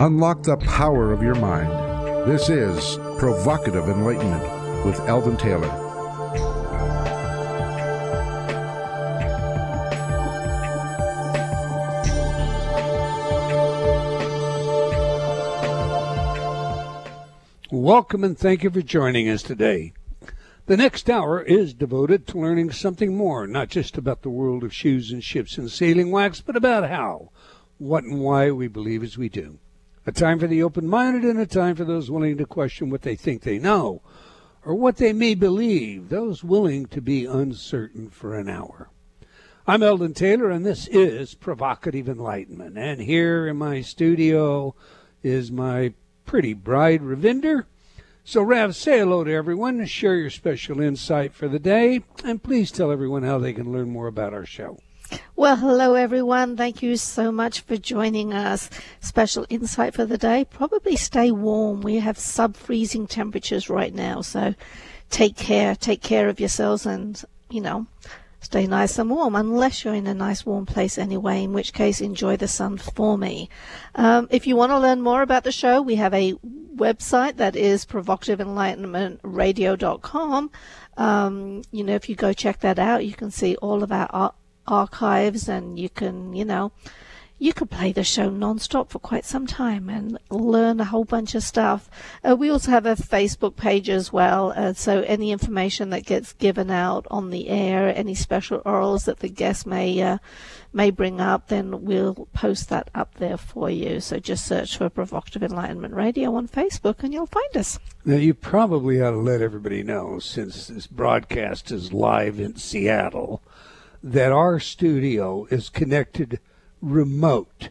Unlock the power of your mind. This is Provocative Enlightenment with Eldon Taylor. Welcome and thank you for joining us today. The next hour is devoted to learning something more, not just about the world of shoes and ships and sealing wax, but about how, what, and why we believe as we do. A time for the open minded and a time for those willing to question what they think they know or what they may believe, those willing to be uncertain for an hour. I'm Eldon Taylor, and this is Provocative Enlightenment. And here in my studio is my pretty bride, Ravinder. So, Rav, say hello to everyone, share your special insight for the day, and please tell everyone how they can learn more about our show. Well, hello everyone. Thank you so much for joining us. Special insight for the day. Probably stay warm. We have sub freezing temperatures right now. So take care. Take care of yourselves and, you know, stay nice and warm unless you're in a nice warm place anyway, in which case enjoy the sun for me. Um, if you want to learn more about the show, we have a website that is provocativeenlightenmentradio.com. Um, you know, if you go check that out, you can see all of our archives and you can, you know, you could play the show non-stop for quite some time and learn a whole bunch of stuff. Uh, we also have a Facebook page as well, uh, so any information that gets given out on the air, any special orals that the guest may uh, may bring up, then we'll post that up there for you. So just search for Provocative Enlightenment Radio on Facebook and you'll find us. Now you probably ought to let everybody know, since this broadcast is live in Seattle that our studio is connected remote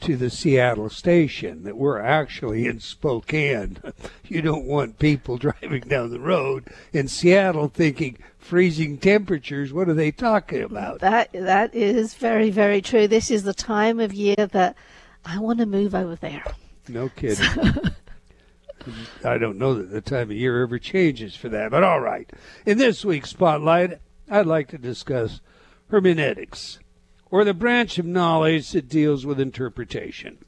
to the Seattle station, that we're actually in Spokane. You don't want people driving down the road in Seattle thinking freezing temperatures. What are they talking about? That that is very very true. This is the time of year that I want to move over there. No kidding. I don't know that the time of year ever changes for that, but all right. In this week's spotlight, I'd like to discuss hermeneutics, or the branch of knowledge that deals with interpretation.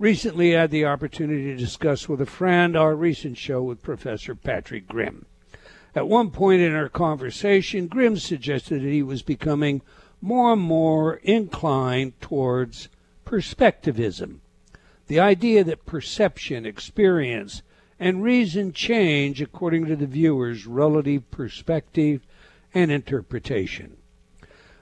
Recently, I had the opportunity to discuss with a friend our recent show with Professor Patrick Grim. At one point in our conversation, Grim suggested that he was becoming more and more inclined towards perspectivism, the idea that perception, experience, and reason change according to the viewer's relative perspective and interpretation.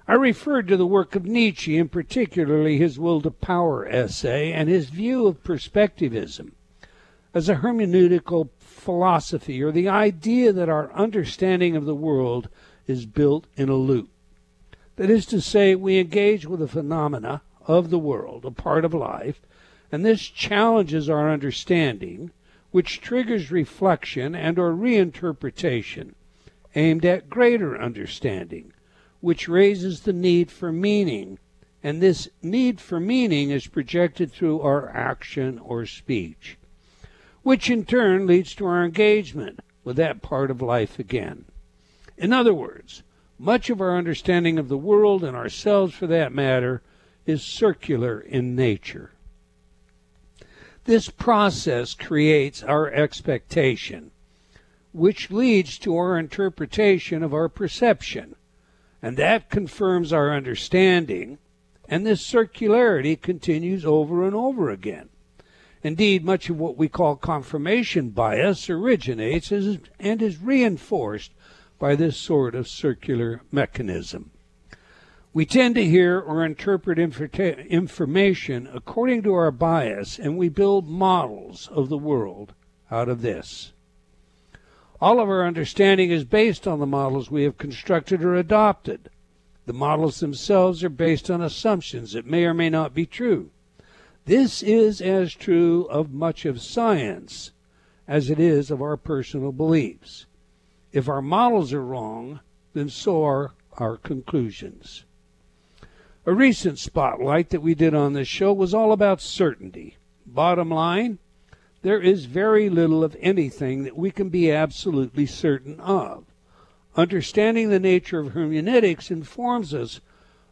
I referred to the work of Nietzsche, and particularly his Will to Power essay and his view of perspectivism as a hermeneutical philosophy, or the idea that our understanding of the world is built in a loop. That is to say, we engage with the phenomena of the world, a part of life, and this challenges our understanding, which triggers reflection and or reinterpretation aimed at greater understanding which raises the need for meaning. And this need for meaning is projected through our action or speech, which in turn leads to our engagement with that part of life again. In other words, much of our understanding of the world and ourselves, for that matter, is circular in nature. This process creates our expectation, which leads to our interpretation of our perception, and that confirms our understanding, and this circularity continues over and over again. Indeed, much of what we call confirmation bias originates and is reinforced by this sort of circular mechanism. We tend to hear or interpret information according to our bias, and we build models of the world out of this. All of our understanding is based on the models we have constructed or adopted. The models themselves are based on assumptions that may or may not be true. This is as true of much of science as it is of our personal beliefs. If our models are wrong, then so are our conclusions. A recent spotlight that we did on this show was all about certainty. Bottom line, there is very little of anything that we can be absolutely certain of. Understanding the nature of hermeneutics informs us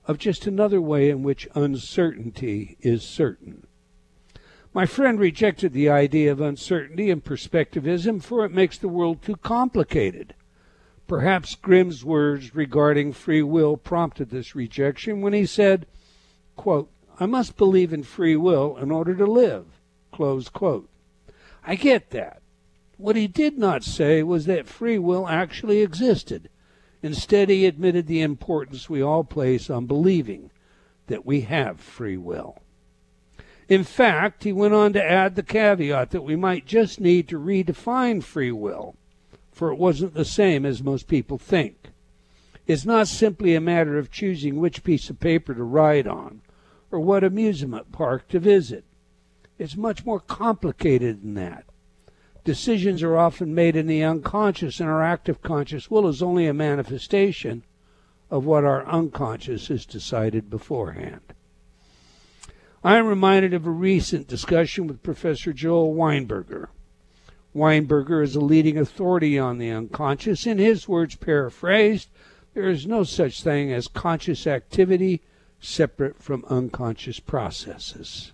of just another way in which uncertainty is certain. My friend rejected the idea of uncertainty and perspectivism, for it makes the world too complicated. Perhaps Grim's words regarding free will prompted this rejection when he said, quote, I must believe in free will in order to live. Close quote. I get that. What he did not say was that free will actually existed. Instead, he admitted the importance we all place on believing that we have free will. In fact, he went on to add the caveat that we might just need to redefine free will, for it wasn't the same as most people think. It's not simply a matter of choosing which piece of paper to write on or what amusement park to visit. It's much more complicated than that. Decisions are often made in the unconscious, and our active conscious will is only a manifestation of what our unconscious has decided beforehand. I am reminded of a recent discussion with Professor Joel Weinberger. Weinberger is a leading authority on the unconscious. In his words, paraphrased, there is no such thing as conscious activity separate from unconscious processes.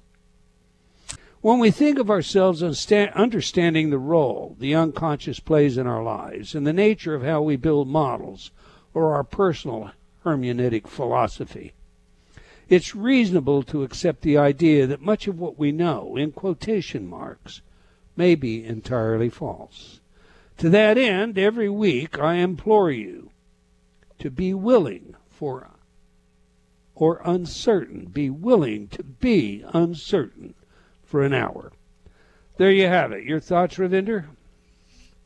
When we think of ourselves understanding the role the unconscious plays in our lives and the nature of how we build models or our personal hermeneutic philosophy, it's reasonable to accept the idea that much of what we know, in quotation marks, may be entirely false. To that end, every week I implore you to be willing for or uncertain, be willing to be uncertain for an hour. There you have it. Your thoughts, Ravinder?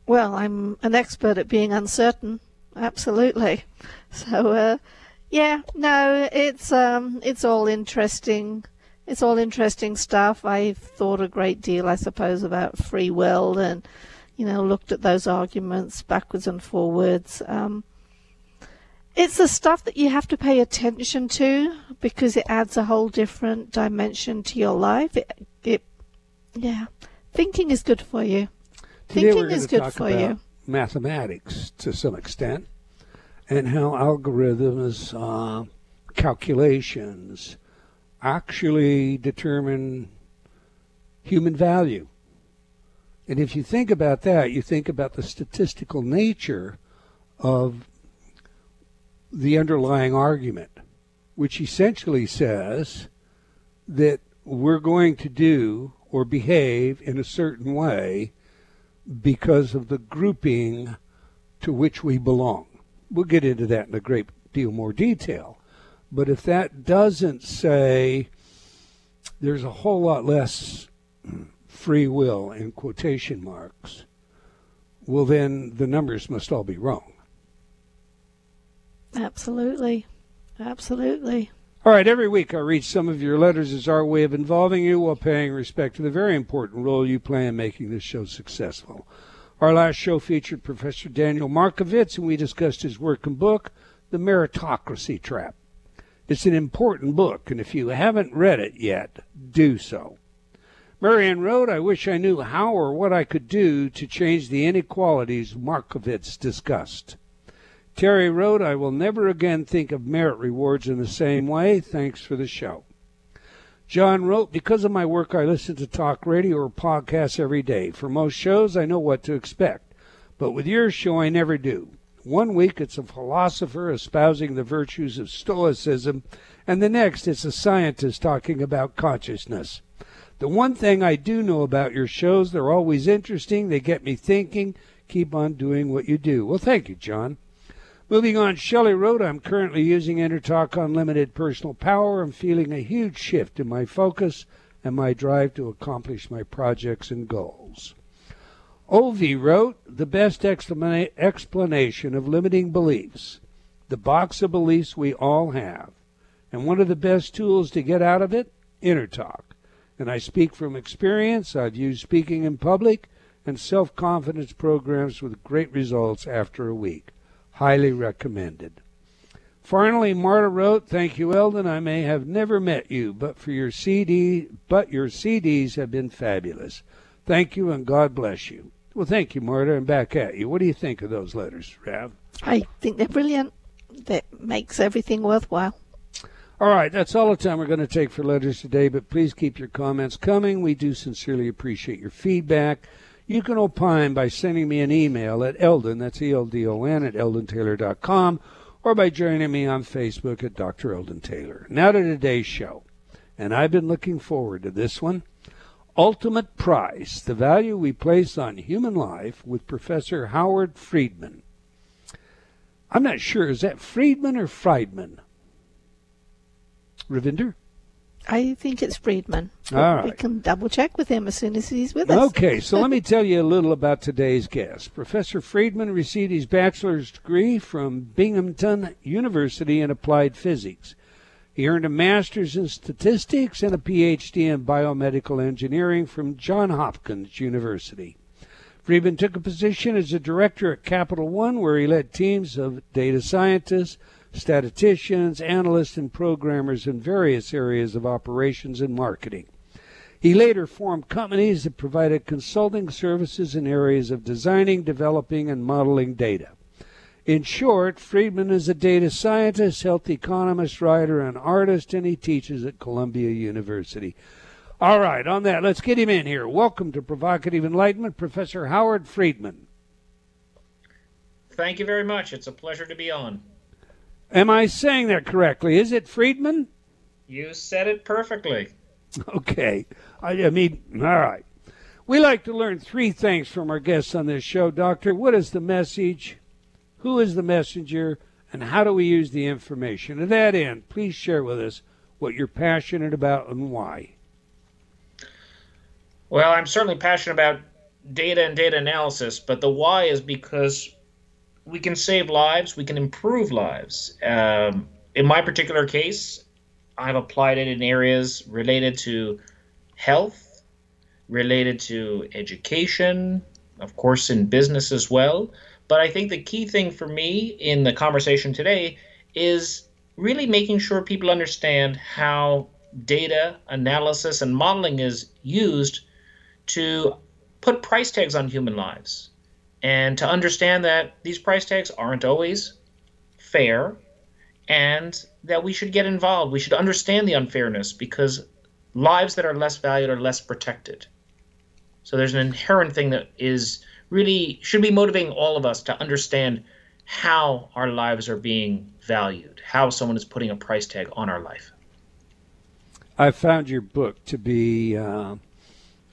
Well, I'm an expert at being uncertain. Absolutely. So, uh, yeah, no, it's um, it's all interesting. It's all interesting stuff. I've thought a great deal, I suppose, about free will, and you know, looked at those arguments backwards and forwards. Um, it's the stuff that you have to pay attention to because it adds a whole different dimension to your life. It, yeah, thinking is good for you. Today thinking is good for you. Mathematics to some extent and how algorithms, uh, calculations actually determine human value. And if you think about that, you think about the statistical nature of the underlying argument, which essentially says that we're going to do or behave in a certain way because of the grouping to which we belong we'll get into that in a great deal more detail. But if that doesn't say there's a whole lot less free will in quotation marks, well, then the numbers must all be wrong. Absolutely. Absolutely. All right, every week I read some of your letters as our way of involving you while paying respect to the very important role you play in making this show successful. Our last show featured Professor Daniel Markovits, and we discussed his work and book, The Meritocracy Trap. It's an important book, and if you haven't read it yet, do so. Marianne wrote, I wish I knew how or what I could do to change the inequalities Markovits discussed. Terry wrote, I will never again think of merit rewards in the same way. Thanks for the show. John wrote, Because of my work, I listen to talk radio or podcasts every day. For most shows, I know what to expect. But with your show, I never do. One week, it's a philosopher espousing the virtues of Stoicism, and the next, it's a scientist talking about consciousness. The one thing I do know about your shows, they're always interesting. They get me thinking. Keep on doing what you do. Well, thank you, John. Moving on, Shelley wrote, I'm currently using InnerTalk Unlimited Personal Power. I'm feeling a huge shift in my focus and my drive to accomplish my projects and goals. Ovi wrote, the best explanation of limiting beliefs, the box of beliefs we all have. And one of the best tools to get out of it, InnerTalk. And I speak from experience. I've used speaking in public and self confidence programs with great results after a week. Highly recommended. Finally, Marta wrote, "Thank you, Eldon. I may have never met you, but for your CD, but your CDs have been fabulous. Thank you, and God bless you." Well, thank you, Marta, and back at you. What do you think of those letters, Rav? I think they're brilliant. That makes everything worthwhile. All right, that's all the time we're going to take for letters today, but please keep your comments coming. We do sincerely appreciate your feedback. You can opine by sending me an email at Eldon, that's E L D O N, at eldontaylor.com, or by joining me on Facebook at Dr. Eldon Taylor. Now to today's show. And I've been looking forward to this one. Ultimate Price The Value We Place on Human Life with Professor Howard Friedman. I'm not sure, is that Friedman or Friedman? Ravinder? I think it's Friedman. All right. We can double check with him as soon as he's with us. Okay, so let me tell you a little about today's guest. Professor Friedman received his bachelor's degree from Binghamton University in applied physics. He earned a master's in statistics and a PhD in biomedical engineering from Johns Hopkins University. Friedman took a position as a director at Capital One, where he led teams of data scientists, statisticians, analysts, and programmers in various areas of operations and marketing. He later formed companies that provided consulting services in areas of designing, developing, and modeling data. In short, Friedman is a data scientist, health economist, writer, and artist, and he teaches at Columbia University. All right, on that, let's get him in here. Welcome to Provocative Enlightenment, Professor Howard Friedman. Thank you very much. It's a pleasure to be on. Am I saying that correctly? Is it Friedman? You said it perfectly. Okay. I, I mean, all right. We like to learn three things from our guests on this show, Doctor. What is the message? Who is the messenger? And how do we use the information? To that end, please share with us what you're passionate about and why. Well, I'm certainly passionate about data and data analysis, but the why is because we can save lives, we can improve lives. Um, in my particular case, I've applied it in areas related to health, related to education, of course, in business as well. But I think the key thing for me in the conversation today is really making sure people understand how data analysis and modeling is used to put price tags on human lives and to understand that these price tags aren't always fair and that we should get involved. We should understand the unfairness because lives that are less valued are less protected. So there's an inherent thing that is really should be motivating all of us to understand how our lives are being valued, how someone is putting a price tag on our life. I found your book to be uh,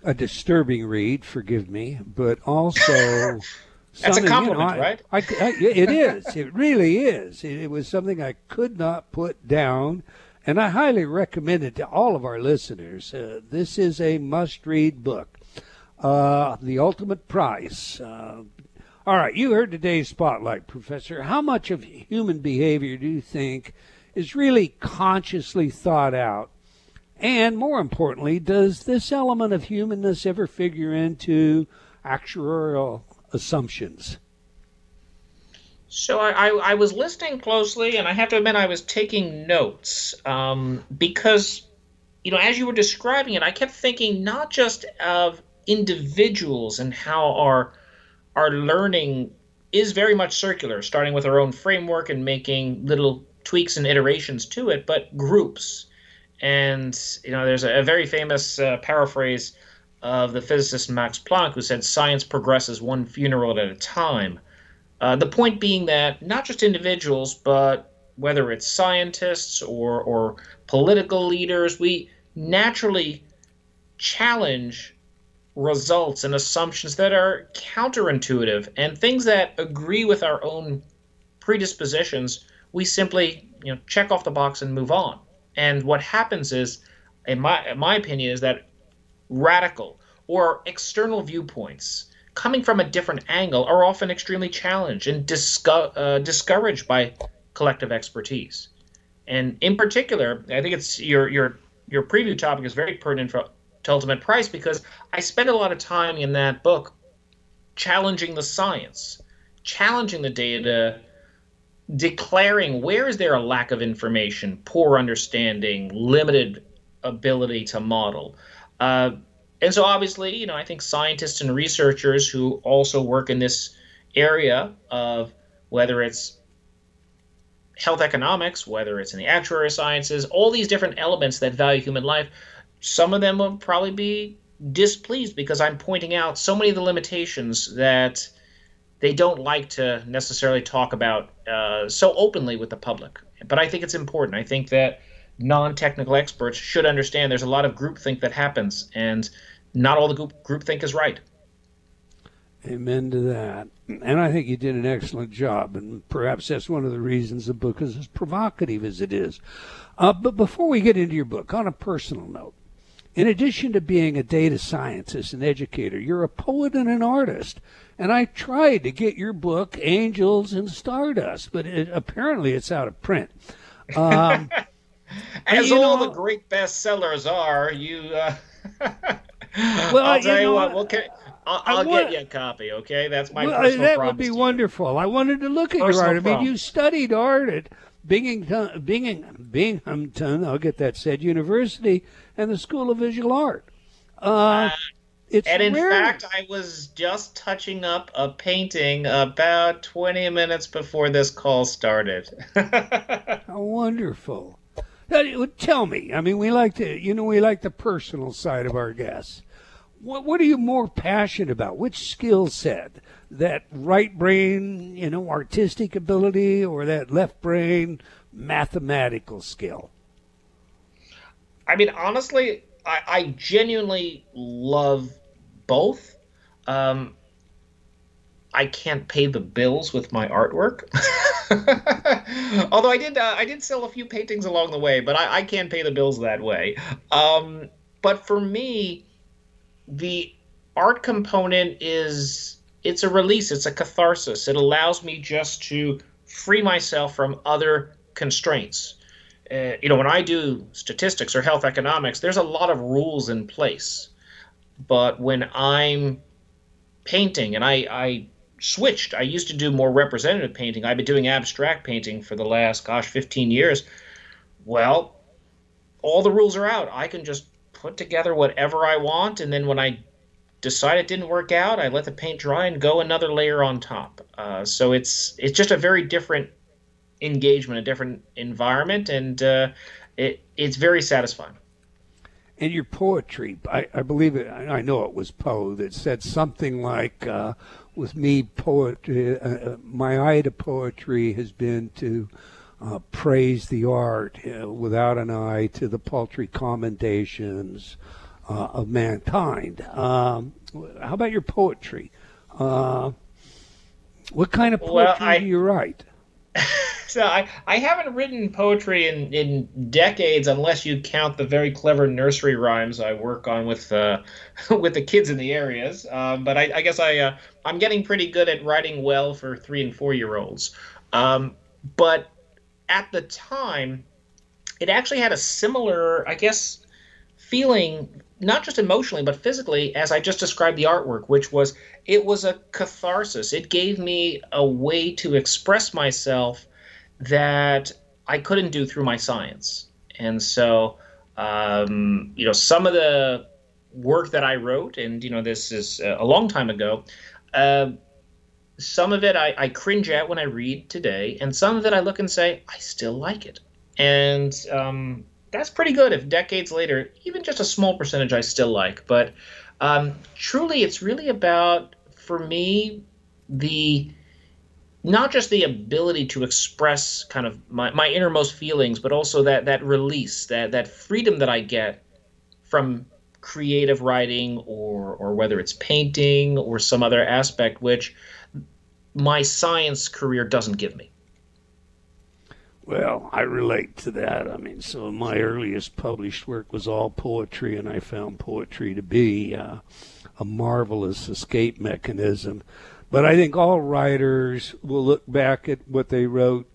a disturbing read, forgive me, but also. That's a compliment, you know, I, right? I, I, it is. It really is. It, it, was something I could not put down, and I highly recommend it to all of our listeners. Uh, this is a must-read book. Uh, the Ultimate Price. Uh, all right, you heard today's spotlight, Professor. How much of human behavior do you think is really consciously thought out? And more importantly, does this element of humanness ever figure into actuarial assumptions? So I, I, I, was listening closely, and I have to admit I was taking notes um, because, you know, as you were describing it, I kept thinking not just of individuals and how our our learning is very much circular, starting with our own framework and making little tweaks and iterations to it, but groups. And you know, there's a, a very famous uh, paraphrase of the physicist Max Planck, who said, "Science progresses one funeral at a time." Uh, the point being that not just individuals, but whether it's scientists or or political leaders, we naturally challenge results and assumptions that are counterintuitive and things that agree with our own predispositions. We simply, you know, check off the box and move on. And what happens is, in my in my opinion, is that radical or external viewpoints coming from a different angle are often extremely challenged and disco- uh, discouraged by collective expertise. And in particular, I think it's your your your preview topic is very pertinent for to Ultimate Price because I spend a lot of time in that book challenging the science, challenging the data, declaring where is there a lack of information, poor understanding, limited ability to model. Uh, and so, obviously, you know, I think scientists and researchers who also work in this area of whether it's health economics, whether it's in the actuarial sciences, all these different elements that value human life, some of them will probably be displeased because I'm pointing out so many of the limitations that they don't like to necessarily talk about uh, so openly with the public. But I think it's important. I think that non-technical experts should understand there's a lot of groupthink that happens, and not all the group groupthink is right. Amen to that. And I think you did an excellent job, and perhaps that's one of the reasons the book is as provocative as it is. Uh, but before we get into your book, on a personal note, in addition to being a data scientist and educator, you're a poet and an artist. And I tried to get your book, Angels and Stardust, but it, apparently it's out of print. Um, As all know, the great bestsellers are, you. Uh, well, I'll tell you, you what, we'll, I'll, I'll want, get you a copy. Okay, that's my well, personal That would be wonderful. I wanted to look at personal your art. I mean, you studied art at Binghamton, Bingham, Binghamton. I'll get that said. University and the School of Visual Art. Uh, uh, it's and in rare. fact, I was just touching up a painting about 20 minutes before this call started. How wonderful. Tell me, I mean, we like to, you know, we like the personal side of our guests. What, what are you more passionate about? Which skill set? That right brain, you know, artistic ability, or that left brain mathematical skill? I mean, honestly, I, I genuinely love both. Um, I can't pay the bills with my artwork. Although I did, uh, I did sell a few paintings along the way, but I, I can't pay the bills that way. Um, but for me, the art component is it's a release, it's a catharsis. It allows me just to free myself from other constraints. Uh, you know, when I do statistics or health economics, there's a lot of rules in place. But when I'm painting, and I, I switched, I used to do more representative painting. I've been doing abstract painting for the last, gosh, 15 years. Well, all the rules are out. I can just put together whatever I want, and then when I decide it didn't work out, I let the paint dry and go another layer on top. Uh, so it's it's just a very different engagement, a different environment, and uh, it it's very satisfying. And your poetry, I, I believe it. I know it was Poe that said something like, uh, "With me, poetry, uh, uh, my eye to poetry has been to." Uh, praise the art uh, without an eye to the paltry commendations uh, of mankind. Um, how about your poetry? Uh, what kind of poetry well, I, do you write? so I, I haven't written poetry in, in decades unless you count the very clever nursery rhymes I work on with uh, with the kids in the areas. Um, but I, I, guess I uh, I'm getting pretty good at writing well for three and four year olds. Um, but at the time, it actually had a similar, I guess, feeling not just emotionally but physically as i just described the artwork which was it was a catharsis it gave me a way to express myself that I couldn't do through my science. And so, um, you know, some of the work that I wrote, and, you know, this is a long time ago, uh, some of it I, I, cringe at when I read today, and some of it I look and say, I still like it. And um, that's pretty good if decades later, even just a small percentage I still like. But um, truly, it's really about, for me, the not just the ability to express kind of my, my innermost feelings, but also that that release, that that freedom that I get from creative writing or or whether it's painting or some other aspect which my science career doesn't give me. Well, I relate to that. I mean, so my earliest published work was all poetry, and I found poetry to be uh, a marvelous escape mechanism but I think all writers will look back at what they wrote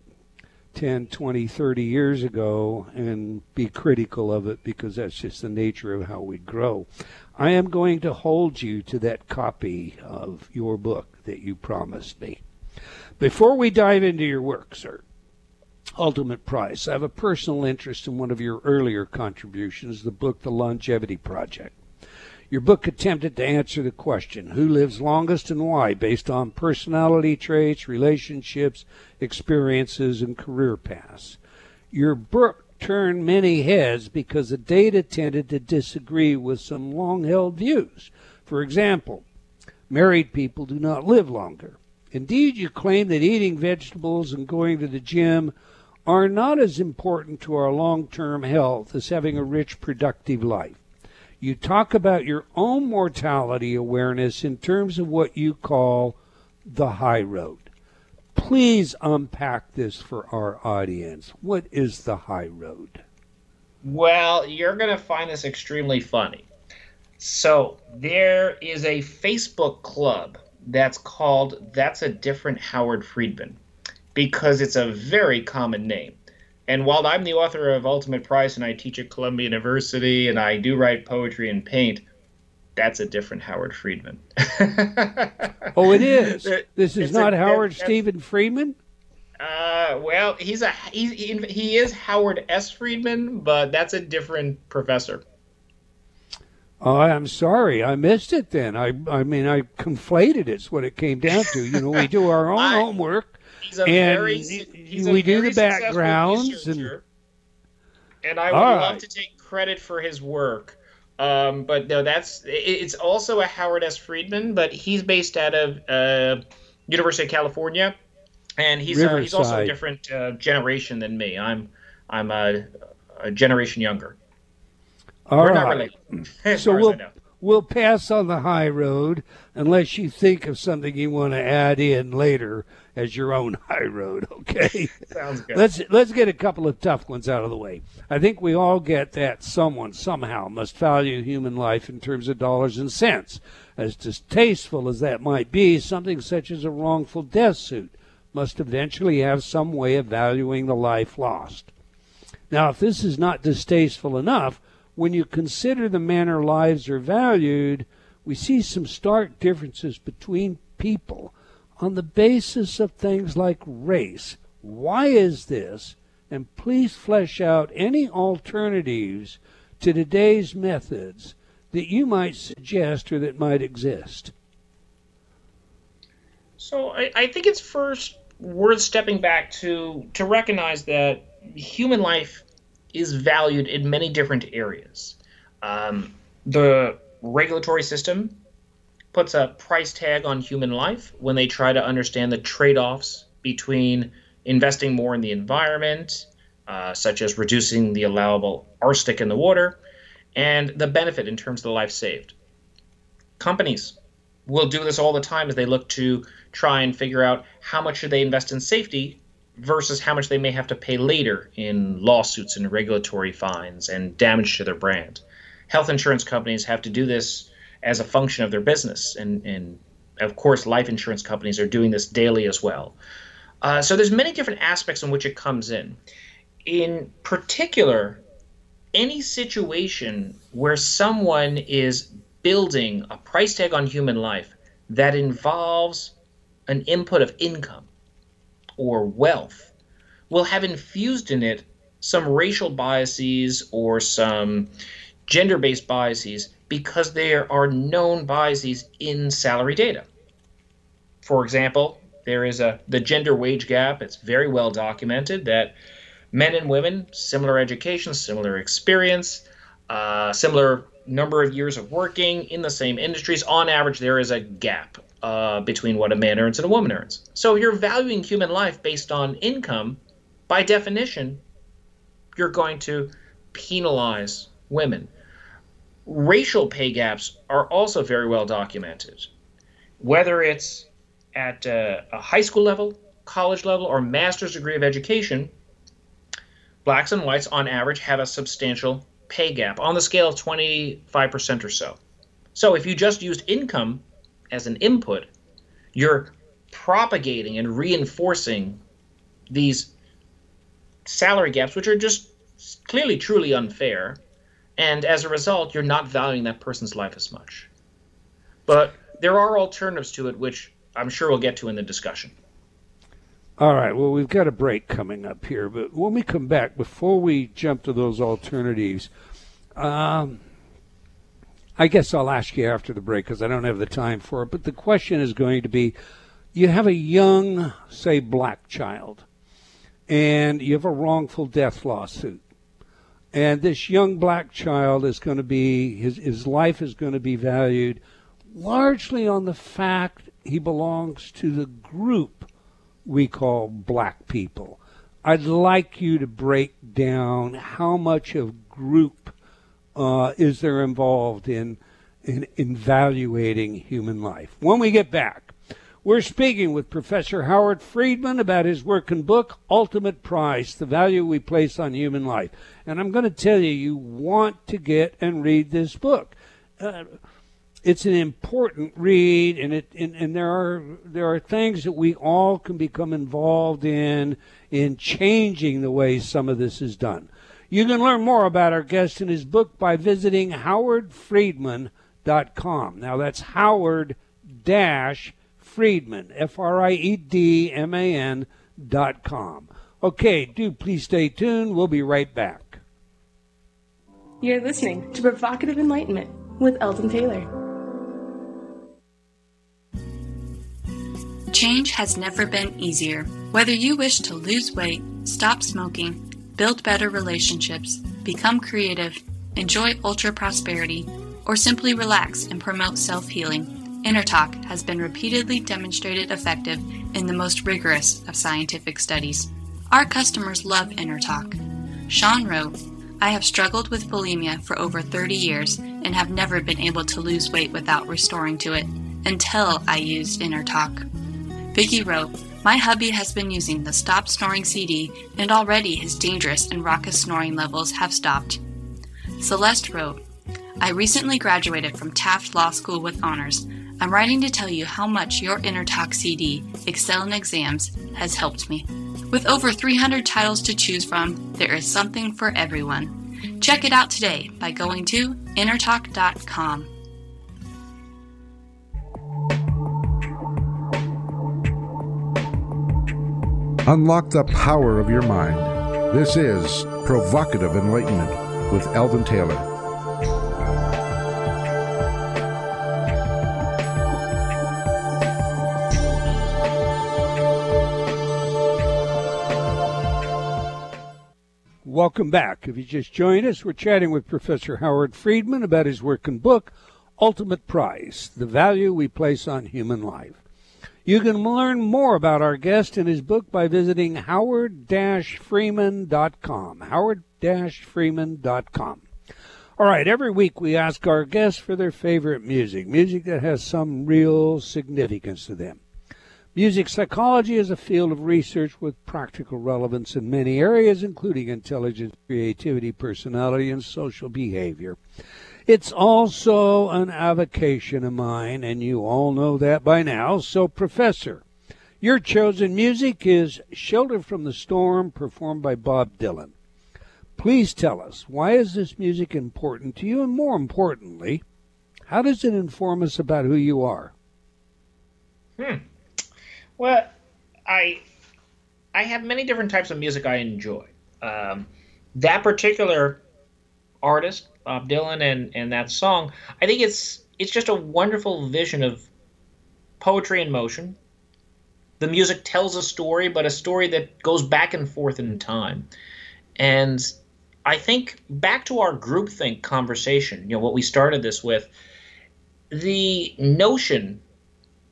10, 20, 30 years ago and be critical of it because that's just the nature of how we grow. I am going to hold you to that copy of your book that you promised me. Before we dive into your work, sir, Ultimate Price, I have a personal interest in one of your earlier contributions, the book The Longevity Project. Your book attempted to answer the question who lives longest and why based on personality traits, relationships, experiences, and career paths. Your book turned many heads because the data tended to disagree with some long held views. For example, married people do not live longer. Indeed, you claim that eating vegetables and going to the gym are not as important to our long term health as having a rich, productive life. You talk about your own mortality awareness in terms of what you call the high road. Please unpack this for our audience. What is the high road? Well, you're going to find this extremely funny. So, there is a Facebook club that's called That's a Different Howard Friedman because it's a very common name. And while I'm the author of Ultimate Price and I teach at Columbia University and I do write poetry and paint, that's a different Howard Friedman. oh, it is. This is not a, Howard Stephen Friedman. Uh, well, he's a he, he is Howard S. Friedman, but that's a different professor. Oh, I'm sorry, I missed it. Then I I mean I conflated. It's what it came down to. You know, we do our own I, homework he's a and very, he's we do the backgrounds and. And I would love to take credit for his work. Um, but no, that's it's also a Howard S. Friedman, but he's based out of uh, University of California, and he's uh, he's also a different uh, generation than me. I'm I'm a, a generation younger. All We're right. so we'll we'll pass on the high road unless you think of something you want to add in later as your own high road. Okay. Sounds good. Let's let's get a couple of tough ones out of the way. I think we all get that someone somehow must value human life in terms of dollars and cents. As distasteful as that might be, something such as a wrongful death suit must eventually have some way of valuing the life lost. Now, if this is not distasteful enough, when you consider the manner lives are valued, we see some stark differences between people on the basis of things like race. Why is this? And please flesh out any alternatives to today's methods that you might suggest or that might exist. So I, I think it's first worth stepping back to to recognize that human life is valued in many different areas. Um, the regulatory system puts a price tag on human life when they try to understand the trade offs between investing more in the environment, uh, such as reducing the allowable arsenic in the water, and the benefit in terms of the life saved. Companies will do this all the time as they look to try and figure out how much should they invest in safety versus how much they may have to pay later in lawsuits and regulatory fines and damage to their brand. Health insurance companies have to do this as a function of their business. And, and of course, life insurance companies are doing this daily as well. Uh, so there's many different aspects in which it comes in. In particular, any situation where someone is building a price tag on human life that involves an input of income or wealth will have infused in it some racial biases or some gender based biases because there are known biases in salary data. For example, there is a the gender wage gap. It's very well documented that men and women, similar education, similar experience, uh, similar number of years of working in the same industries, on average, there is a gap uh, between what a man earns and a woman earns. So you're valuing human life based on income. By definition, you're going to penalize women racial pay gaps are also very well documented. Whether it's at a, high school level, college level, or master's degree of education, blacks and whites on average have a substantial pay gap on the scale of 25% or so. So if you just used income as an input, you're propagating and reinforcing these salary gaps, which are just clearly truly unfair and as a result, you're not valuing that person's life as much. But there are alternatives to it, which I'm sure we'll get to in the discussion. All right. Well, we've got a break coming up here, but when we come back, before we jump to those alternatives, um, I guess I'll ask you after the break because I don't have the time for it. But the question is going to be you have a young, say, black child, and you have a wrongful death lawsuit. And this young black child is going to be, his, his life is going to be valued largely on the fact he belongs to the group we call black people. I'd like you to break down how much of group uh, is there involved in, in evaluating human life. When we get back, we're speaking with Professor Howard Friedman about his work and book, Ultimate Price The Value We Place on Human Life. And I'm going to tell you, you want to get and read this book. Uh, it's an important read, and it and, and there are there are things that we all can become involved in in changing the way some of this is done. You can learn more about our guest and his book by visiting howardfriedman.com. Now that's Howard dash Friedman, F R I E D M A N dot com. Okay, do please stay tuned. We'll be right back. You're listening to Provocative Enlightenment with Eldon Taylor. Change has never been easier. Whether you wish to lose weight, stop smoking, build better relationships, become creative, enjoy ultra prosperity, or simply relax and promote self healing, InnerTalk has been repeatedly demonstrated effective in the most rigorous of scientific studies. Our customers love InnerTalk. Sean wrote, I have struggled with bulimia for over 30 years and have never been able to lose weight without restoring to it until I used InnerTalk. Vicky wrote, My hubby has been using the Stop Snoring CD, and already his dangerous and raucous snoring levels have stopped. Celeste wrote, I recently graduated from Taft Law School with honors. I'm writing to tell you how much your InnerTalk CD, Excel in Exams, has helped me. With over 300 titles to choose from, there is something for everyone. Check it out today by going to innertalk.com. Unlock the power of your mind. This is Provocative Enlightenment with Eldon Taylor. Welcome back. If you just joined us, we're chatting with Professor Howard Friedman about his work and book, Ultimate Price The Value We Place on Human Life. You can learn more about our guest and his book by visiting howard-friedman.com. howard-friedman.com. All right, every week we ask our guests for their favorite music, music that has some real significance to them. Music psychology is a field of research with practical relevance in many areas, including intelligence, creativity, personality, and social behavior. It's also an avocation of mine, and you all know that by now. So, Professor, your chosen music is Shelter from the Storm, performed by Bob Dylan. Please tell us, why is this music important to you? And more importantly, how does it inform us about who you are? Hmm. Well, I I have many different types of music I enjoy. Um, that particular artist Bob Dylan and and that song. I think it's it's just a wonderful vision of poetry in motion. The music tells a story, but a story that goes back and forth in time. And I think back to our groupthink conversation, you know, what we started this with, the notion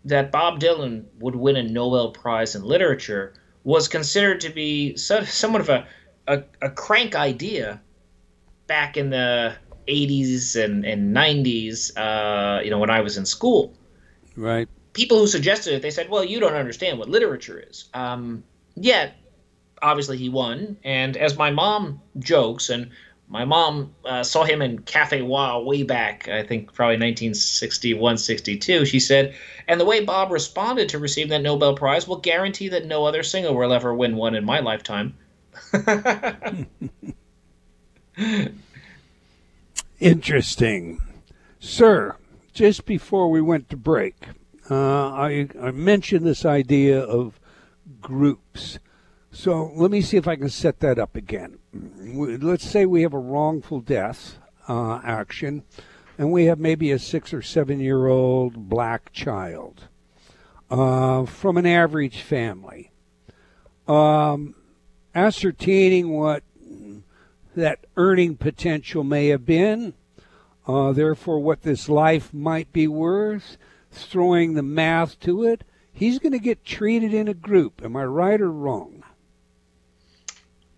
that Bob Dylan would win a Nobel Prize in literature was considered to be somewhat of a, a, a crank idea back in the 80s and, and 90s, uh, you know, when I was in school. Right. People who suggested it, they said, well, you don't understand what literature is. Um, yet, obviously, he won. And as my mom jokes, and my mom uh, saw him in Cafe Wha way back, I think probably 1961, 62. She said, and the way Bob responded to receive that Nobel Prize will guarantee that no other singer will ever win one in my lifetime. Interesting. Sir, just before we went to break, uh, I, I mentioned this idea of groups. So let me see if I can set that up again. Let's say we have a wrongful death uh, action, and we have maybe a six or seven year old black child uh, from an average family. Um, ascertaining what that earning potential may have been, uh, therefore, what this life might be worth, throwing the math to it, he's going to get treated in a group. Am I right or wrong?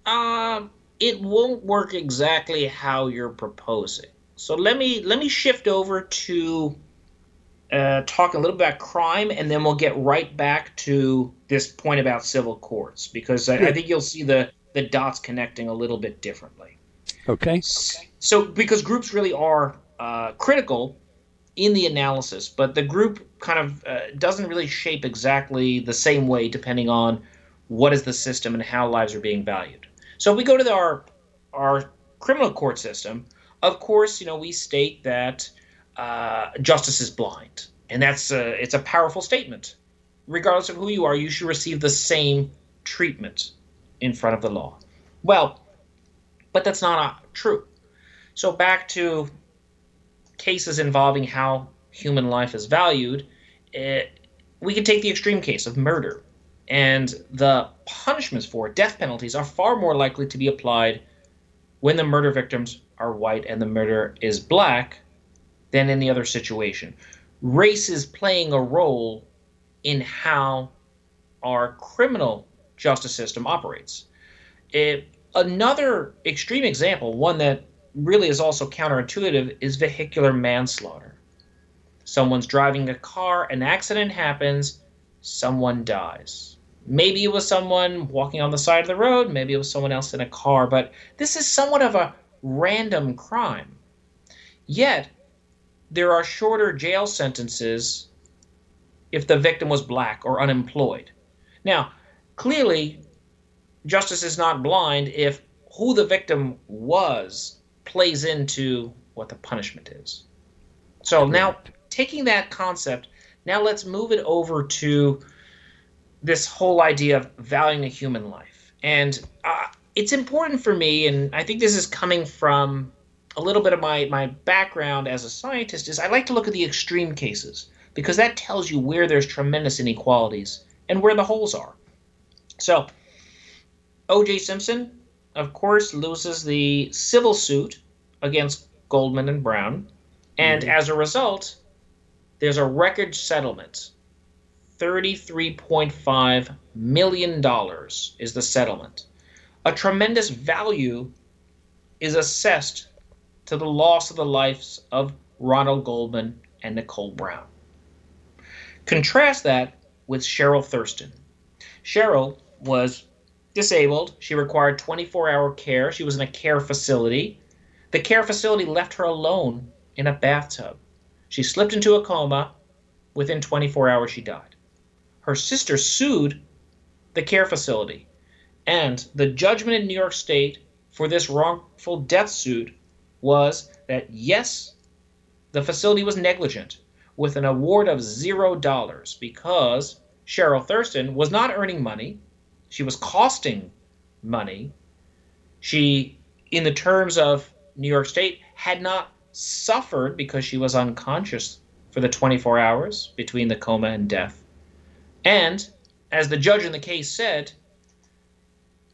Um, it won't work exactly how you're proposing. So let me let me shift over to uh, talk a little bit about crime, and then we'll get right back to this point about civil courts because I, I think you'll see the the dots connecting a little bit differently. Okay. So because groups really are uh, critical in the analysis, but the group kind of uh, doesn't really shape exactly the same way depending on what is the system and how lives are being valued. So if we go to the, our our criminal court system, of course, you know we state that uh, justice is blind, and that's a, it's a powerful statement. Regardless of who you are, you should receive the same treatment in front of the law. Well, but that's not uh, true. So back to cases involving how human life is valued, it, eh, we can take the extreme case of murder, and the punishments for death penalties, are far more likely to be applied when the murder victims are white and the murder is black than in any other situation. Race is playing a role in how our criminal justice system operates. It, another extreme example, one that really is also counterintuitive, is vehicular manslaughter. Someone's driving a car, an accident happens, someone dies. Maybe it was someone walking on the side of the road, maybe it was someone else in a car, but this is somewhat of a random crime. Yet, there are shorter jail sentences if the victim was black or unemployed. Now, clearly, justice is not blind if who the victim was plays into what the punishment is. So now, taking that concept, now let's move it over to this whole idea of valuing a human life. And uh, it's important for me, and I think this is coming from a little bit of my, my background as a scientist, is I like to look at the extreme cases because that tells you where there's tremendous inequalities and where the holes are. So, O.J. Simpson, of course, loses the civil suit against Goldman and Brown, and mm-hmm. as a result, there's a record settlement. $33.5 million is the settlement. A tremendous value is assessed to the loss of the lives of Ronald Goldman and Nicole Brown. Contrast that with Cheryl Thurston. Cheryl was disabled. She required 24 hour care. She was in a care facility. The care facility left her alone in a bathtub. She slipped into a coma. Within 24 hours, she died. Her sister sued the care facility, and the judgment in New York State for this wrongful death suit was that yes, the facility was negligent with an award of zero dollars because Cheryl Thurston was not earning money. She was costing money. She, in the terms of New York State, had not suffered because she was unconscious for the 24 hours between the coma and death. And, as the judge in the case said,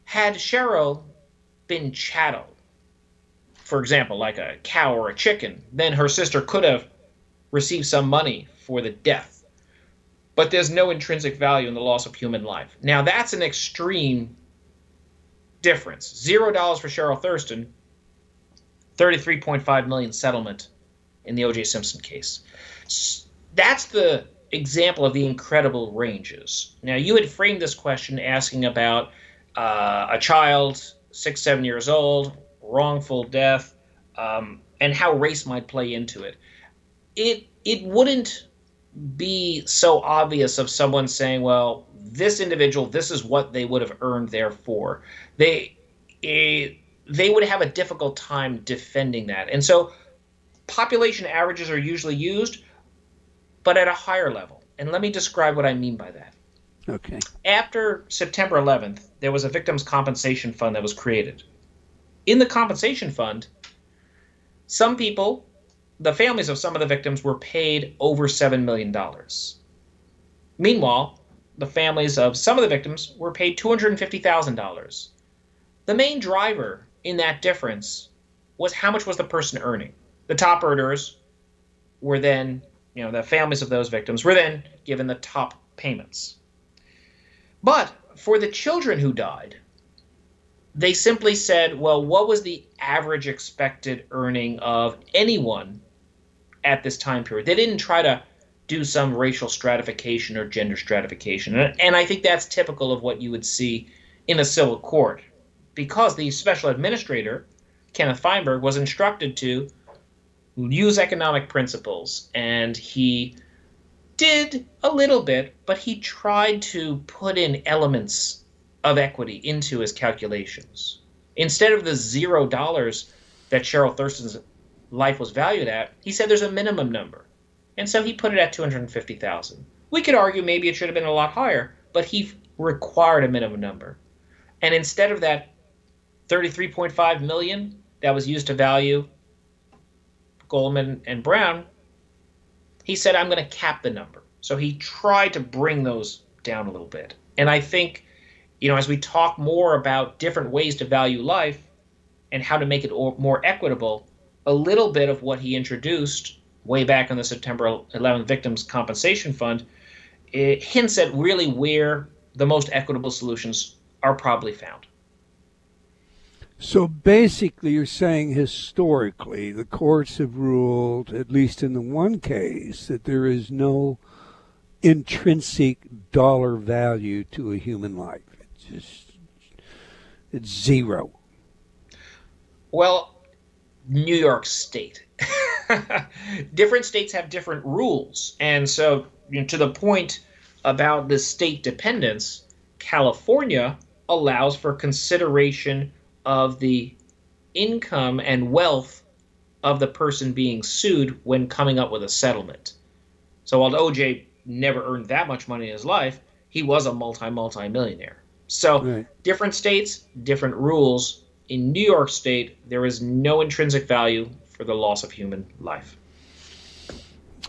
had Cheryl been chattel, for example, like a cow or a chicken, then her sister could have received some money for the death but there's no intrinsic value in the loss of human life. Now, that's an extreme difference. Zero dollars for Cheryl Thurston, 33.5 million settlement in the O.J. Simpson case. That's the example of the incredible ranges. Now, you had framed this question asking about uh, a child, six, seven years old, wrongful death, um, and how race might play into it. It it wouldn't be so obvious of someone saying, well, this individual, this is what they would have earned therefore. They eh, they would have a difficult time defending that. And so population averages are usually used, but at a higher level. And let me describe what I mean by that. Okay. After September 11th, there was a victims compensation fund that was created. In the compensation fund, some people the families of some of the victims were paid over $7 million. Meanwhile, the families of some of the victims were paid $250,000. The main driver in that difference was how much was the person earning. The top earners were then, you know, the families of those victims were then given the top payments. But for the children who died, they simply said, well, what was the average expected earning of anyone at this time period? They didn't try to do some racial stratification or gender stratification. And I think that's typical of what you would see in a civil court because the special administrator, Kenneth Feinberg, was instructed to use economic principles and he did a little bit, but he tried to put in elements of equity into his calculations. Instead of the zero dollars that Cheryl Thurston's life was valued at, he said there's a minimum number. And so he put it at 250,000. We could argue maybe it should have been a lot higher, but he required a minimum number. And instead of that 33.5 million that was used to value Goldman and Brown, he said I'm going to cap the number. So he tried to bring those down a little bit. And I think you know, as we talk more about different ways to value life and how to make it more equitable, a little bit of what he introduced way back in the September 11th Victims Compensation Fund hints at really where the most equitable solutions are probably found. So basically, you're saying historically, the courts have ruled, at least in the one case, that there is no intrinsic dollar value to a human life It's just it's zero. Well, New York State. different states have different rules, and so you know, to the point about the state dependence, California allows for consideration of the income and wealth of the person being sued when coming up with a settlement. So while OJ never earned that much money in his life, he was a multi multi millionaire. So right. different states, different rules. In New York State, there is no intrinsic value for the loss of human life.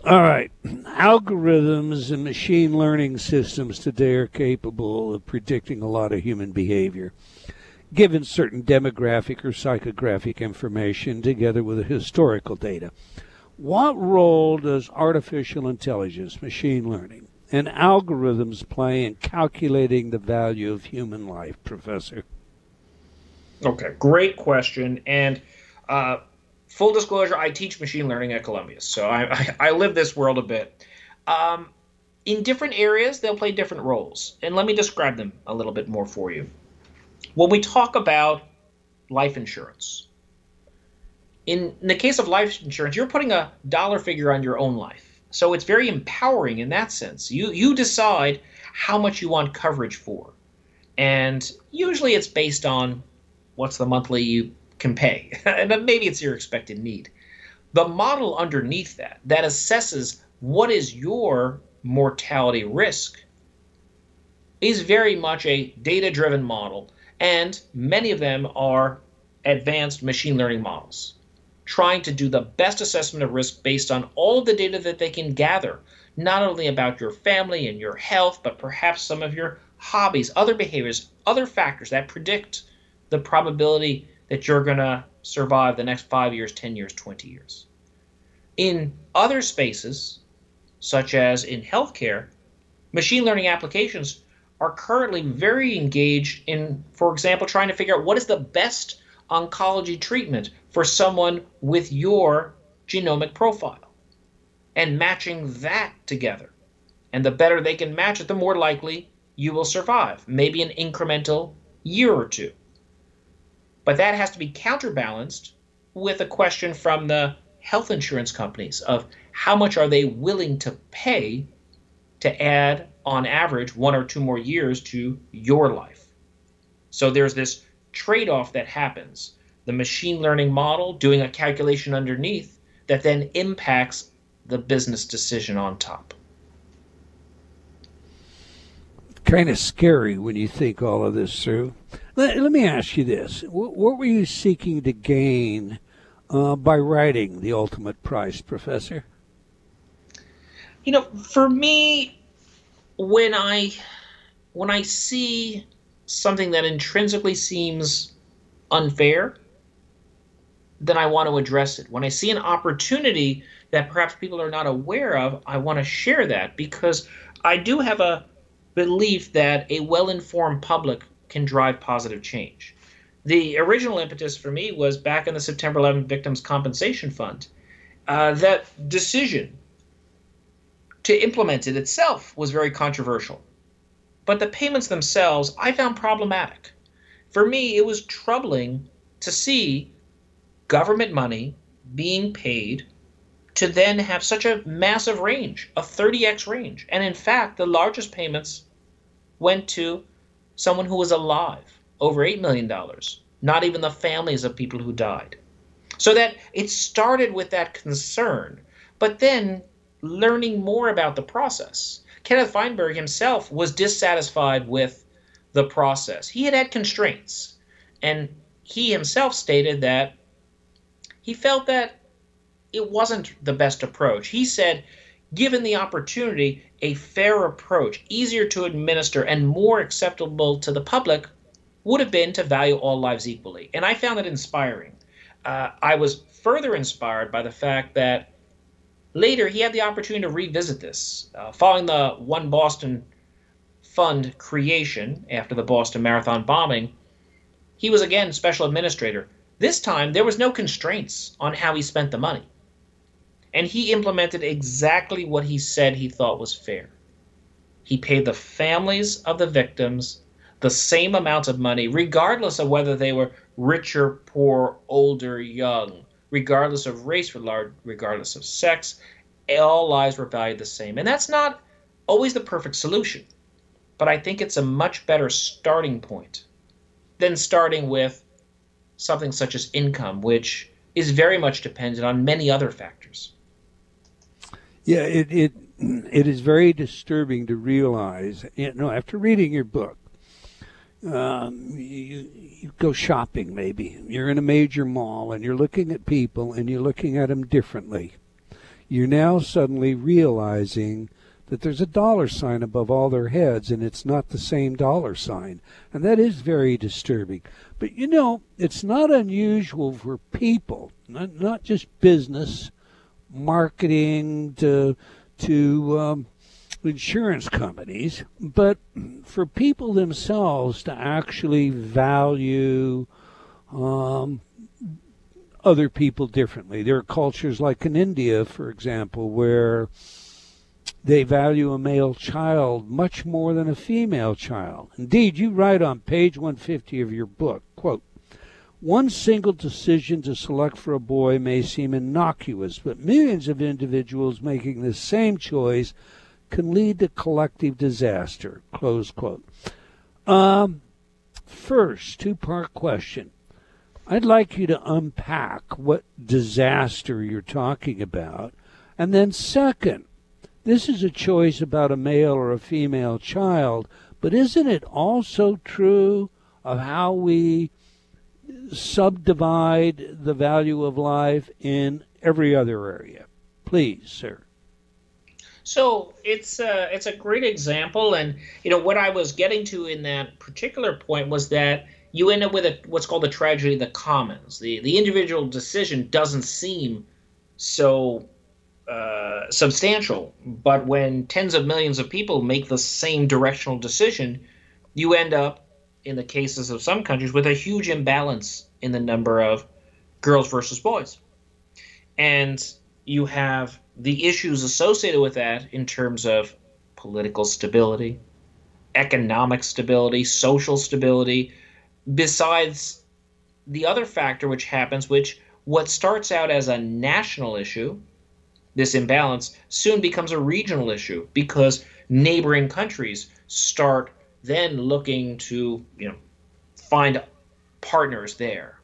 All right. Algorithms and machine learning systems today are capable of predicting a lot of human behavior, given certain demographic or psychographic information together with historical data. What role does artificial intelligence, machine learning, and algorithms play in calculating the value of human life, Professor? Okay, great question. And uh, full disclosure, I teach machine learning at Columbia, so I, I, I live this world a bit. Um, in different areas, they'll play different roles. And let me describe them a little bit more for you. When we talk about life insurance, in, in the case of life insurance, you're putting a dollar figure on your own life so it's very empowering in that sense. You you decide how much you want coverage for. And usually it's based on what's the monthly you can pay. and maybe it's your expected need. The model underneath that that assesses what is your mortality risk is very much a data driven model and many of them are advanced machine learning models trying to do the best assessment of risk based on all of the data that they can gather, not only about your family and your health, but perhaps some of your hobbies, other behaviors, other factors that predict the probability that you're going to survive the next five years, 10 years, 20 years. In other spaces, such as in healthcare, machine learning applications are currently very engaged in, for example, trying to figure out what is the best oncology treatment for someone with your genomic profile and matching that together. And the better they can match it, the more likely you will survive, maybe an incremental year or two. But that has to be counterbalanced with a question from the health insurance companies of how much are they willing to pay to add on average one or two more years to your life. So there's this trade off that happens. The machine learning model doing a calculation underneath that then impacts the business decision on top. Kind of scary when you think all of this through. Let, let me ask you this: what, what were you seeking to gain uh, by writing The Ultimate Price, Professor? You know, for me, when I when I see something that intrinsically seems unfair, then I want to address it. When I see an opportunity that perhaps people are not aware of, I want to share that because I do have a belief that a well informed public can drive positive change. The original impetus for me was back in the September 11 Victims Compensation Fund. Uh, that decision to implement it itself was very controversial. But the payments themselves I found problematic. For me, it was troubling to see government money being paid to then have such a massive range, a 30x range. And in fact, the largest payments went to someone who was alive, over $8 million, not even the families of people who died. So that it started with that concern, but then learning more about the process. Kenneth Feinberg himself was dissatisfied with the process. He had had constraints, and he himself stated that he felt that it wasn't the best approach. He said, given the opportunity, a fair approach, easier to administer, and more acceptable to the public would have been to value all lives equally. And I found that inspiring. Uh, I was further inspired by the fact that later he had the opportunity to revisit this. Uh, following the One Boston Fund creation after the Boston Marathon bombing, he was again special administrator. This time, there was no constraints on how he spent the money and he implemented exactly what he said he thought was fair. He paid the families of the victims the same amount of money, regardless of whether they were rich or poor, older, young, regardless of race, regardless of sex. All lives were valued the same. And that's not always the perfect solution, but I think it's a much better starting point than starting with something such as income, which is very much dependent on many other factors. Yeah, it it it is very disturbing to realize. You know, after reading your book, um, you you go shopping. Maybe you're in a major mall and you're looking at people and you're looking at them differently. You're now suddenly realizing that there's a dollar sign above all their heads and it's not the same dollar sign. And that is very disturbing. But you know, it's not unusual for people, not, not just business, marketing to to um, insurance companies, but for people themselves to actually value um, other people differently. There are cultures like in India, for example, where they value a male child much more than a female child. Indeed, you write on page 150 of your book, quote, one single decision to select for a boy may seem innocuous, but millions of individuals making the same choice can lead to collective disaster. Close quote. Um, first, two part question. I'd like you to unpack what disaster you're talking about. And then, second, this is a choice about a male or a female child, but isn't it also true of how we subdivide the value of life in every other area. Please, sir. So it's a, it's a great example, and you know what I was getting to in that particular point was that you end up with a, what's called the tragedy of the commons. The the individual decision doesn't seem so uh, substantial, but when tens of millions of people make the same directional decision, you end up in the cases of some countries with a huge imbalance in the number of girls versus boys. And you have the issues associated with that in terms of political stability, economic stability, social stability, besides the other factor which happens, which what starts out as a national issue, this imbalance, soon becomes a regional issue because neighboring countries start then looking to you know find partners there.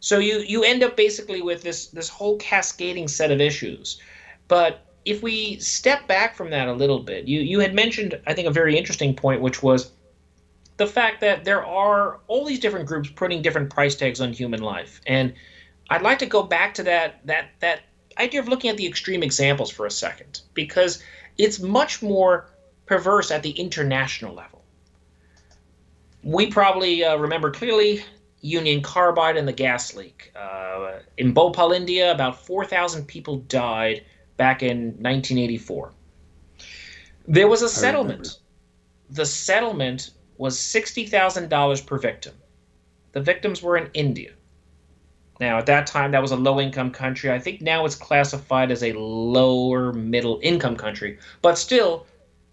So you you end up basically with this this whole cascading set of issues. But if we step back from that a little bit, you you had mentioned I think a very interesting point, which was the fact that there are all these different groups putting different price tags on human life, and I'd like to go back to that that that idea of looking at the extreme examples for a second because it's much more perverse at the international level. We probably uh, remember clearly Union Carbide and the gas leak. Uh, in Bhopal, India, about 4,000 people died back in 1984. There was a settlement. The settlement was $60,000 per victim. The victims were in India. Now, at that time, that was a low income country. I think now it's classified as a lower middle income country. But still,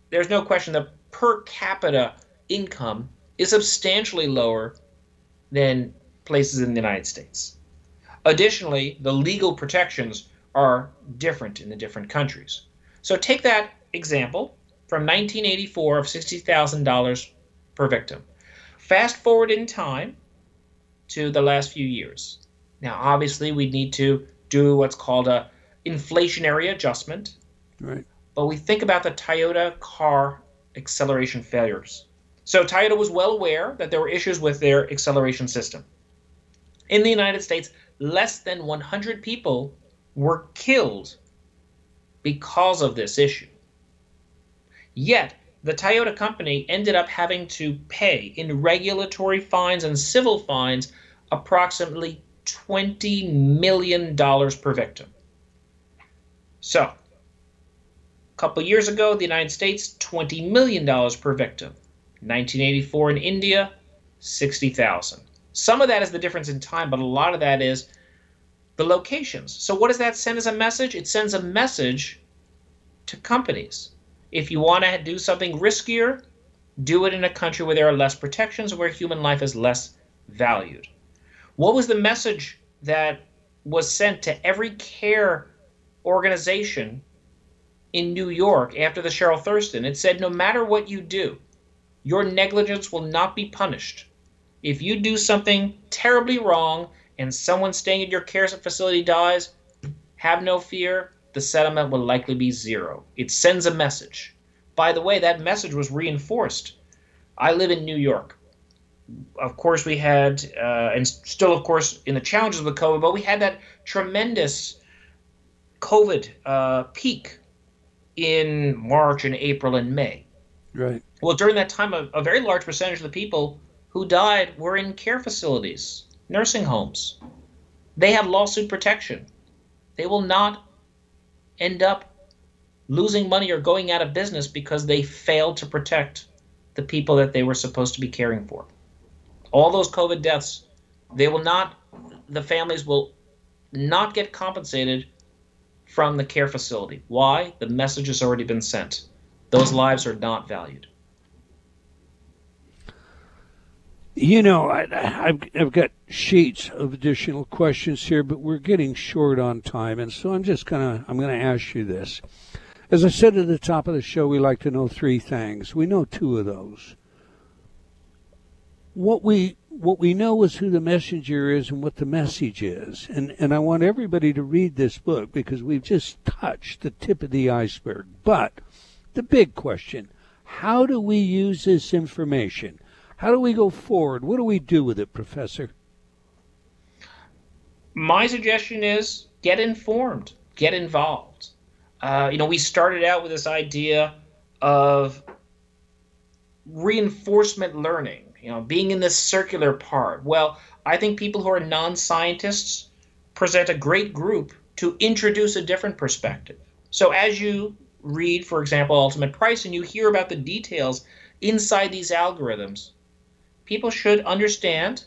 there's no question that per capita income is substantially lower than places in the United States. Additionally, the legal protections are different in the different countries. So take that example from 1984 of $60,000 per victim. Fast forward in time to the last few years. Now, obviously, we need to do what's called a inflationary adjustment. Right. But we think about the Toyota car acceleration failures. So Toyota was well aware that there were issues with their acceleration system. In the United States, less than 100 people were killed because of this issue. Yet, the Toyota company ended up having to pay in regulatory fines and civil fines approximately $20 million per victim. So, a couple years ago, the United States, $20 million per victim. 1984 in India, 60,000. Some of that is the difference in time, but a lot of that is the locations. So, what does that send as a message? It sends a message to companies. If you want to do something riskier, do it in a country where there are less protections, where human life is less valued. What was the message that was sent to every care organization in New York after the Cheryl Thurston? It said, no matter what you do, your negligence will not be punished. If you do something terribly wrong and someone staying in your care facility dies, have no fear, the settlement will likely be zero. It sends a message. By the way, that message was reinforced. I live in New York. Of course, we had, uh, and still, of course, in the challenges of the COVID, but we had that tremendous COVID uh, peak in March and April and May. Right. Well, during that time, a, a very large percentage of the people who died were in care facilities, nursing homes. They have lawsuit protection. They will not end up losing money or going out of business because they failed to protect the people that they were supposed to be caring for. All those COVID deaths, they will not, the families will not get compensated from the care facility. Why? The message has already been sent. Those lives are not valued. You know, I, have I've got sheets of additional questions here, but we're getting short on time, and so I'm just gonna I'm gonna ask you this. As I said at the top of the show, we like to know three things. We know two of those. What we what we know is who the messenger is and what the message is, and and I want everybody to read this book because we've just touched the tip of the iceberg. But the big question: How do we use this information? How do we go forward? What do we do with it, Professor? My suggestion is get informed, get involved. Uh, you know, we started out with this idea of reinforcement learning, you know, being in this circular part. Well, I think people who are non scientists present a great group to introduce a different perspective. So as you read, for example, Ultimate Price, and you hear about the details inside these algorithms, people should understand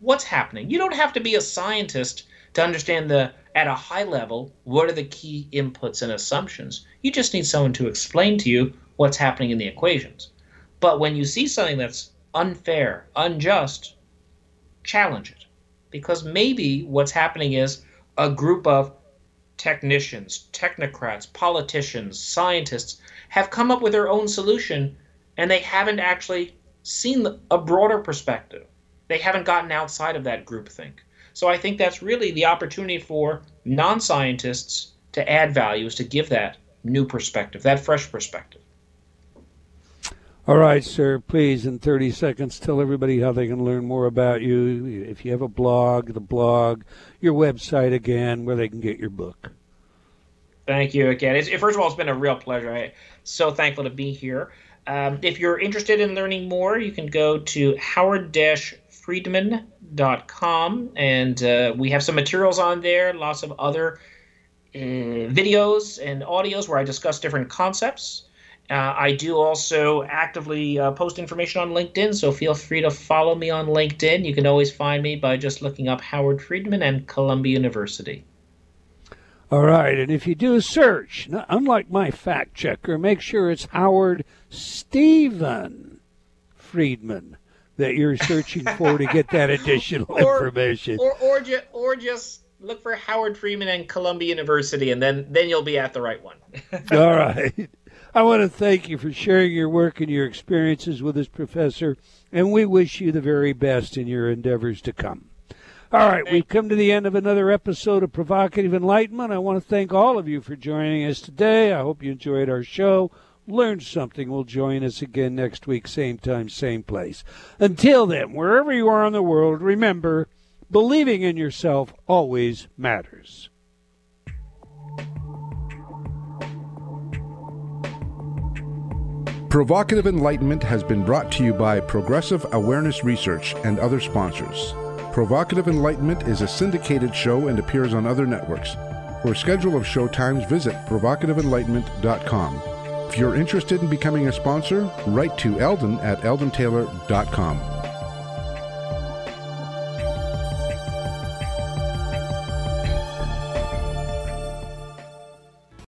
what's happening. You don't have to be a scientist to understand the at a high level what are the key inputs and assumptions. You just need someone to explain to you what's happening in the equations. But when you see something that's unfair, unjust, challenge it. Because maybe what's happening is a group of technicians, technocrats, politicians, scientists have come up with their own solution and they haven't actually seen a broader perspective. They haven't gotten outside of that groupthink. So I think that's really the opportunity for non scientists to add value is to give that new perspective, that fresh perspective. All right, sir. Please, in 30 seconds, tell everybody how they can learn more about you. If you have a blog, the blog, your website again, where they can get your book. Thank you again. It's, first of all, it's been a real pleasure. I'm so thankful to be here. Um, if you're interested in learning more, you can go to howard-friedman.com, and uh, we have some materials on there, lots of other uh, videos and audios where I discuss different concepts. Uh, I do also actively uh, post information on LinkedIn, so feel free to follow me on LinkedIn. You can always find me by just looking up Howard Friedman and Columbia University. All right, and if you do a search, unlike my fact checker, make sure it's Howard Stephen Friedman that you're searching for to get that additional or, information. Or, or, ju- or just look for Howard Friedman and Columbia University, and then, then you'll be at the right one. All right. I want to thank you for sharing your work and your experiences with us, Professor, and we wish you the very best in your endeavors to come. All right, we've come to the end of another episode of Provocative Enlightenment. I want to thank all of you for joining us today. I hope you enjoyed our show, learned something. We'll join us again next week, same time, same place. Until then, wherever you are in the world, remember, believing in yourself always matters. Provocative Enlightenment has been brought to you by Progressive Awareness Research and other sponsors. Provocative Enlightenment is a syndicated show and appears on other networks. For a schedule of show times, visit provocativeenlightenment.com. If you're interested in becoming a sponsor, write to Eldon at eldontaylor.com.